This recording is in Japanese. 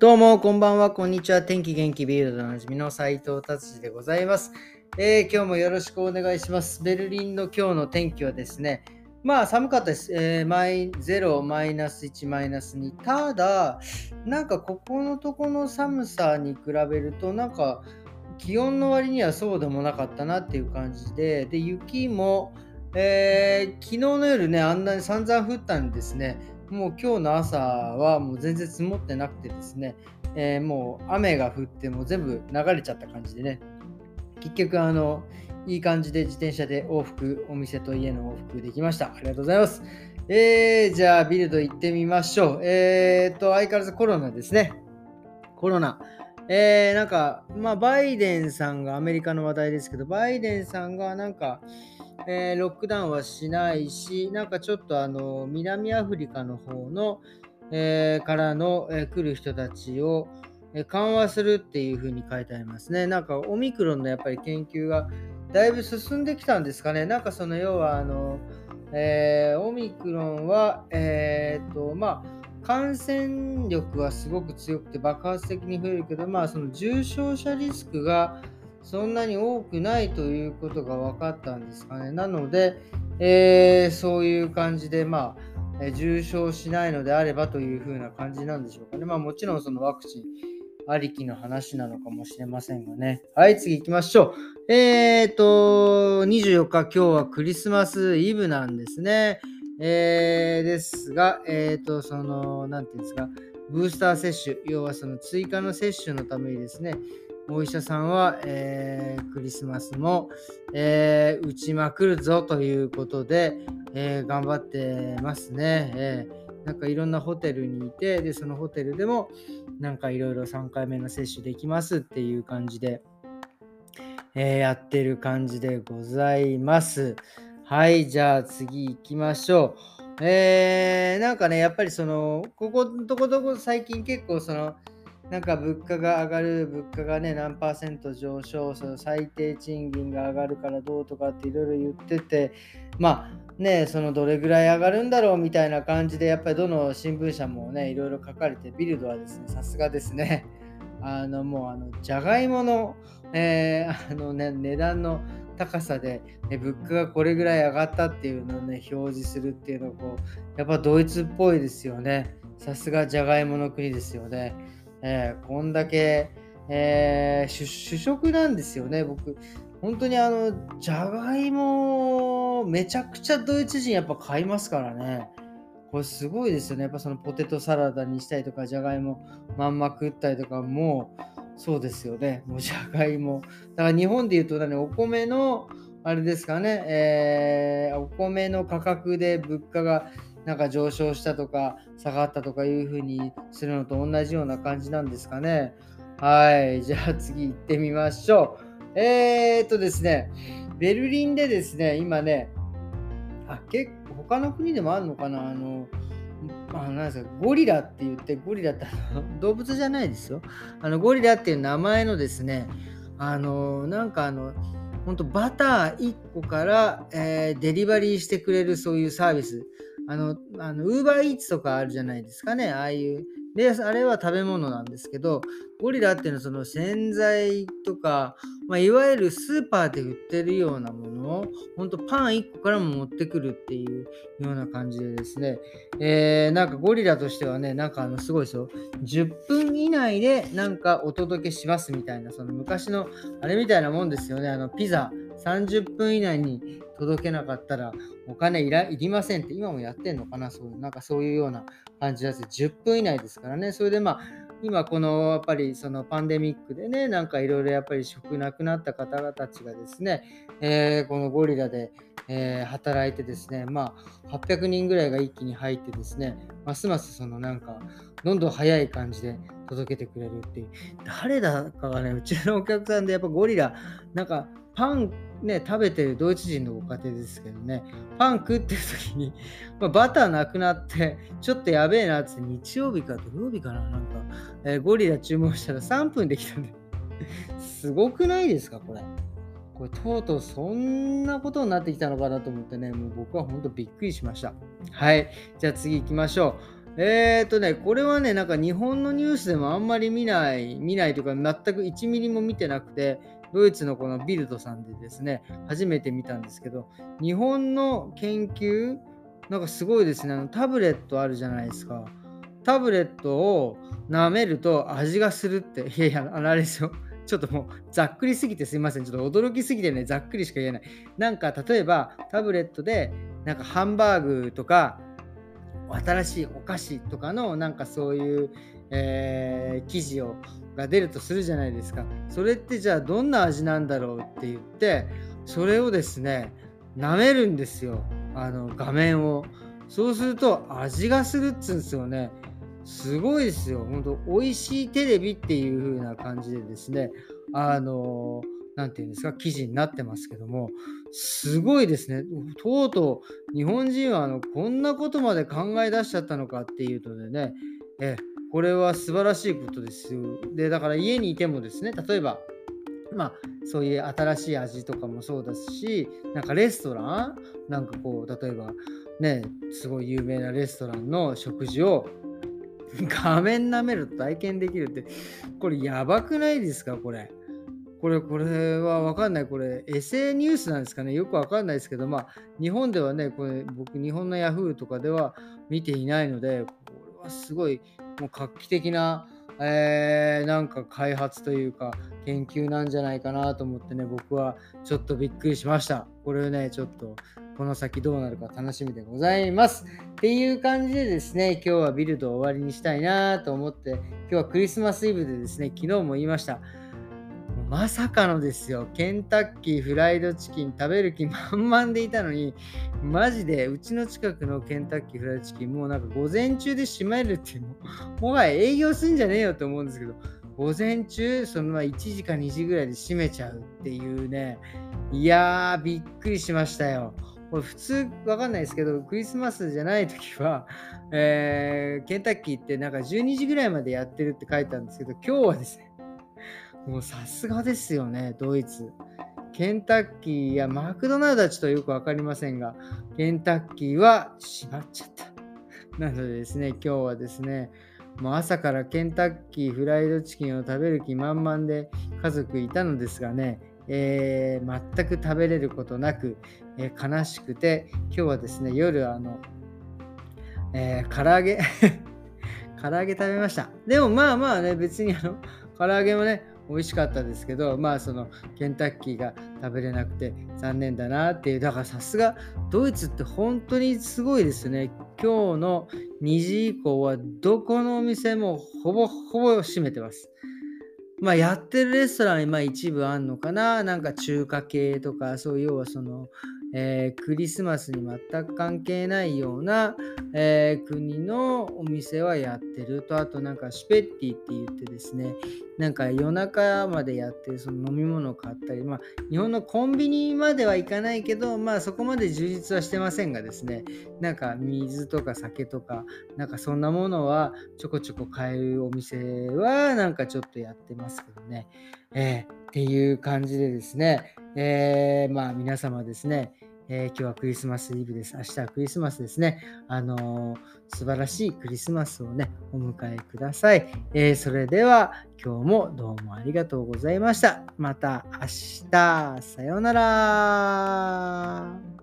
どうも、こんばんは、こんにちは。天気元気ビールドのおなじみの斉藤達治でございます、えー、今日もよろしくお願いします。ベルリンの今日の天気はですね、まあ寒かったです。えー、マイ0、マイナス1、マイナス2。ただ、なんかここのとこの寒さに比べると、なんか気温の割にはそうでもなかったなっていう感じで、で、雪も、えー、昨日の夜ね、あんなに散々降ったんですね。もう今日の朝はもう全然積もってなくてですね、えー、もう雨が降っても全部流れちゃった感じでね、結局あの、いい感じで自転車で往復、お店と家の往復できました。ありがとうございます。えー、じゃあビルド行ってみましょう。えー、っと、相変わらずコロナですね。コロナ。えー、なんか、まあ、バイデンさんがアメリカの話題ですけど、バイデンさんがなんか、えー、ロックダウンはしないし、なんかちょっとあの南アフリカの方の、えー、からの、えー、来る人たちを、え緩和するっていう風に書いてありますね。なんかオミクロンのやっぱり研究がだいぶ進んできたんですかね。なんかその要はあの、えオミクロンは、えっとまあ、感染力はすごく強くて爆発的に増えるけど、まあ、その重症者リスクがそんなに多くないということが分かったんですかね。なので、えー、そういう感じで、まあ、重症しないのであればというふうな感じなんでしょうかね。まあ、もちろんそのワクチンありきの話なのかもしれませんがね。はい、次行きましょう。えーと、24日、今日はクリスマスイブなんですね。えー、ですが、えーと、その、なんていうんですか、ブースター接種、要はその追加の接種のためにですね、お医者さんは、えー、クリスマスも、えー、打ちまくるぞということで、えー、頑張ってますね。えなんかいろんなホテルにいて、で、そのホテルでも、なんかいろいろ3回目の接種できますっていう感じで、えやってる感じでございます。はい、じゃあ次行きましょう。えー、なんかね、やっぱりその、ここ、どこどこ最近結構その、なんか物価が上がる、物価がね、何パーセント上昇、その最低賃金が上がるからどうとかっていろいろ言ってて、まあね、そのどれぐらい上がるんだろうみたいな感じで、やっぱりどの新聞社もね、いろいろ書かれて、ビルドはですね、さすがですね、あのもう、あの、じゃがいもの、えー、あのね、値段の高さで、ね、物価がこれぐらい上がったっていうのをね、表示するっていうのをこう、やっぱドイツっぽいですよね。さすがじゃがいもの国ですよね。えー、こんだけ、えー、主食なんですよね、僕。本当にあの、じゃがいも、めちゃくちゃドイツ人やっぱ買いますからね。これすごいですよね。やっぱそのポテトサラダにしたりとか、じゃがいもまんま食ったりとかもう、そうですよね。もうじゃがいも。だから日本で言うと、ね、お米の、あれですかね、えー、お米の価格で物価がなんか上昇したとか下がったとかいう風にするのと同じような感じなんですかね。はい。じゃあ次行ってみましょう。えー、っとですね、ベルリンでですね、今ね、あ、結構他の国でもあるのかな？あの、あなんですかゴリラって言って、ゴリラって動物じゃないですよ。あのゴリラっていう名前のですね、あの、なんかあの、本当バター1個から、えー、デリバリーしてくれるそういうサービス。あの、あの、ウーバーイーツとかあるじゃないですかね。ああいう。で、あれは食べ物なんですけど、ゴリラっていうのはその洗剤とか、まあ、いわゆるスーパーで売ってるようなものを、ほんとパン1個からも持ってくるっていうような感じでですね、えー、なんかゴリラとしてはね、なんかあの、すごいですよ。10分以内でなんかお届けしますみたいな、その昔のあれみたいなもんですよね。あの、ピザ30分以内に届けなかったらお金いらいりませんって今もやってんのかなそういうなんかそういうような感じだし10分以内ですからね。それでまあ今このやっぱりそのパンデミックでねなんかいろいろやっぱり職なくなった方々たちがですね、えー、このゴリラで、えー、働いてですねまあ800人ぐらいが一気に入ってですねますますそのなんかどんどん早い感じで届けてくれるっていう。誰だかがねうちのお客さんでやっぱゴリラなんかパンね、食べてるドイツ人のご家庭ですけどね、パン食ってる時に、まあ、バターなくなって、ちょっとやべえなって日曜日か土曜日かな、なんか、えー、ゴリラ注文したら3分できたんで、すごくないですか、これ。これ、とうとうそんなことになってきたのかなと思ってね、もう僕は本当びっくりしました。はい。じゃあ次行きましょう。えー、っとね、これはね、なんか日本のニュースでもあんまり見ない、見ないというか、全く1ミリも見てなくて、ドイツのこのビルドさんでですね、初めて見たんですけど、日本の研究、なんかすごいですね、あのタブレットあるじゃないですか。タブレットを舐めると味がするって、いやいや、あれですよ。ちょっともうざっくりすぎてすいません。ちょっと驚きすぎてね、ざっくりしか言えない。なんか例えばタブレットでなんかハンバーグとか新しいお菓子とかのなんかそういう、えー、記事をが出るとするじゃないですか。それってじゃあどんな味なんだろうって言ってそれをですね舐めるんですよあの画面を。そうすると味がするっつうんですよね。すごいですよ。本当美味しいテレビっていう風な感じでですね、あの何て言うんですか、記事になってますけども、すごいですね。とうとう日本人はあのこんなことまで考え出しちゃったのかっていうとでね、えこれは素晴らしいことですよ。で、だから家にいてもですね、例えば、まあ、そういう新しい味とかもそうですし、なんかレストラン？なんかこう、例えばね、すごい有名なレストランの食事を画面舐めると体験できるって、これやばくないですか？これ。これ、これはわかんない。これ、エセニュースなんですかね？よくわかんないですけど、まあ、日本ではね、これ、僕、日本の Yahoo とかでは見ていないので、これはすごい、もう画期的な、えー、なんか開発というか、研究なんじゃないかなと思ってね、僕はちょっとびっくりしました。これをね、ちょっとこの先どうなるか楽しみでございます。っていう感じでですね、今日はビルドを終わりにしたいなと思って、今日はクリスマスイブでですね、昨日も言いました。まさかのですよ、ケンタッキーフライドチキン食べる気満々でいたのに、マジでうちの近くのケンタッキーフライドチキン、もうなんか午前中で閉めるっていうの、もはや営業すんじゃねえよと思うんですけど、午前中、そのまま1時か2時ぐらいで閉めちゃうっていうね、いやー、びっくりしましたよ。これ普通わかんないですけど、クリスマスじゃない時は、えー、ケンタッキーってなんか12時ぐらいまでやってるって書いてあるんですけど、今日はですね、もうさすがですよね、ドイツ。ケンタッキーやマクドナルドはちょっとよく分かりませんが、ケンタッキーは閉まっちゃった。なのでですね、今日はですね、もう朝からケンタッキーフライドチキンを食べる気満々で家族いたのですがね、えー、全く食べれることなく、えー、悲しくて、今日はですね、夜、あの、えー、唐揚げ 唐揚げ食べました。でもまあまあね、別にあの、唐揚げもね、美味しかったですけど、まあそのケンタッキーが食べれなくて残念だなっていう、だからさすがドイツって本当にすごいですね。今日の2時以降はどこのお店もほぼほぼ閉めてます。まあ、やってるレストラン、まあ、一部あんのかななんか中華系とか、そういう要はその、えー、クリスマスに全く関係ないような、えー、国のお店はやってると、あとなんかシュペッティって言ってですね、なんか夜中までやってるその飲み物を買ったり、まあ、日本のコンビニまではいかないけど、まあそこまで充実はしてませんがですね、なんか水とか酒とか、なんかそんなものはちょこちょこ買えるお店はなんかちょっとやってますけどね。えー、っていう感じでですね、えー、まあ皆様ですね、えー、今日はクリスマスイブです。明日はクリスマスですね。あのー、素晴らしいクリスマスをね、お迎えください。えー、それでは今日もどうもありがとうございました。また明日、さようなら。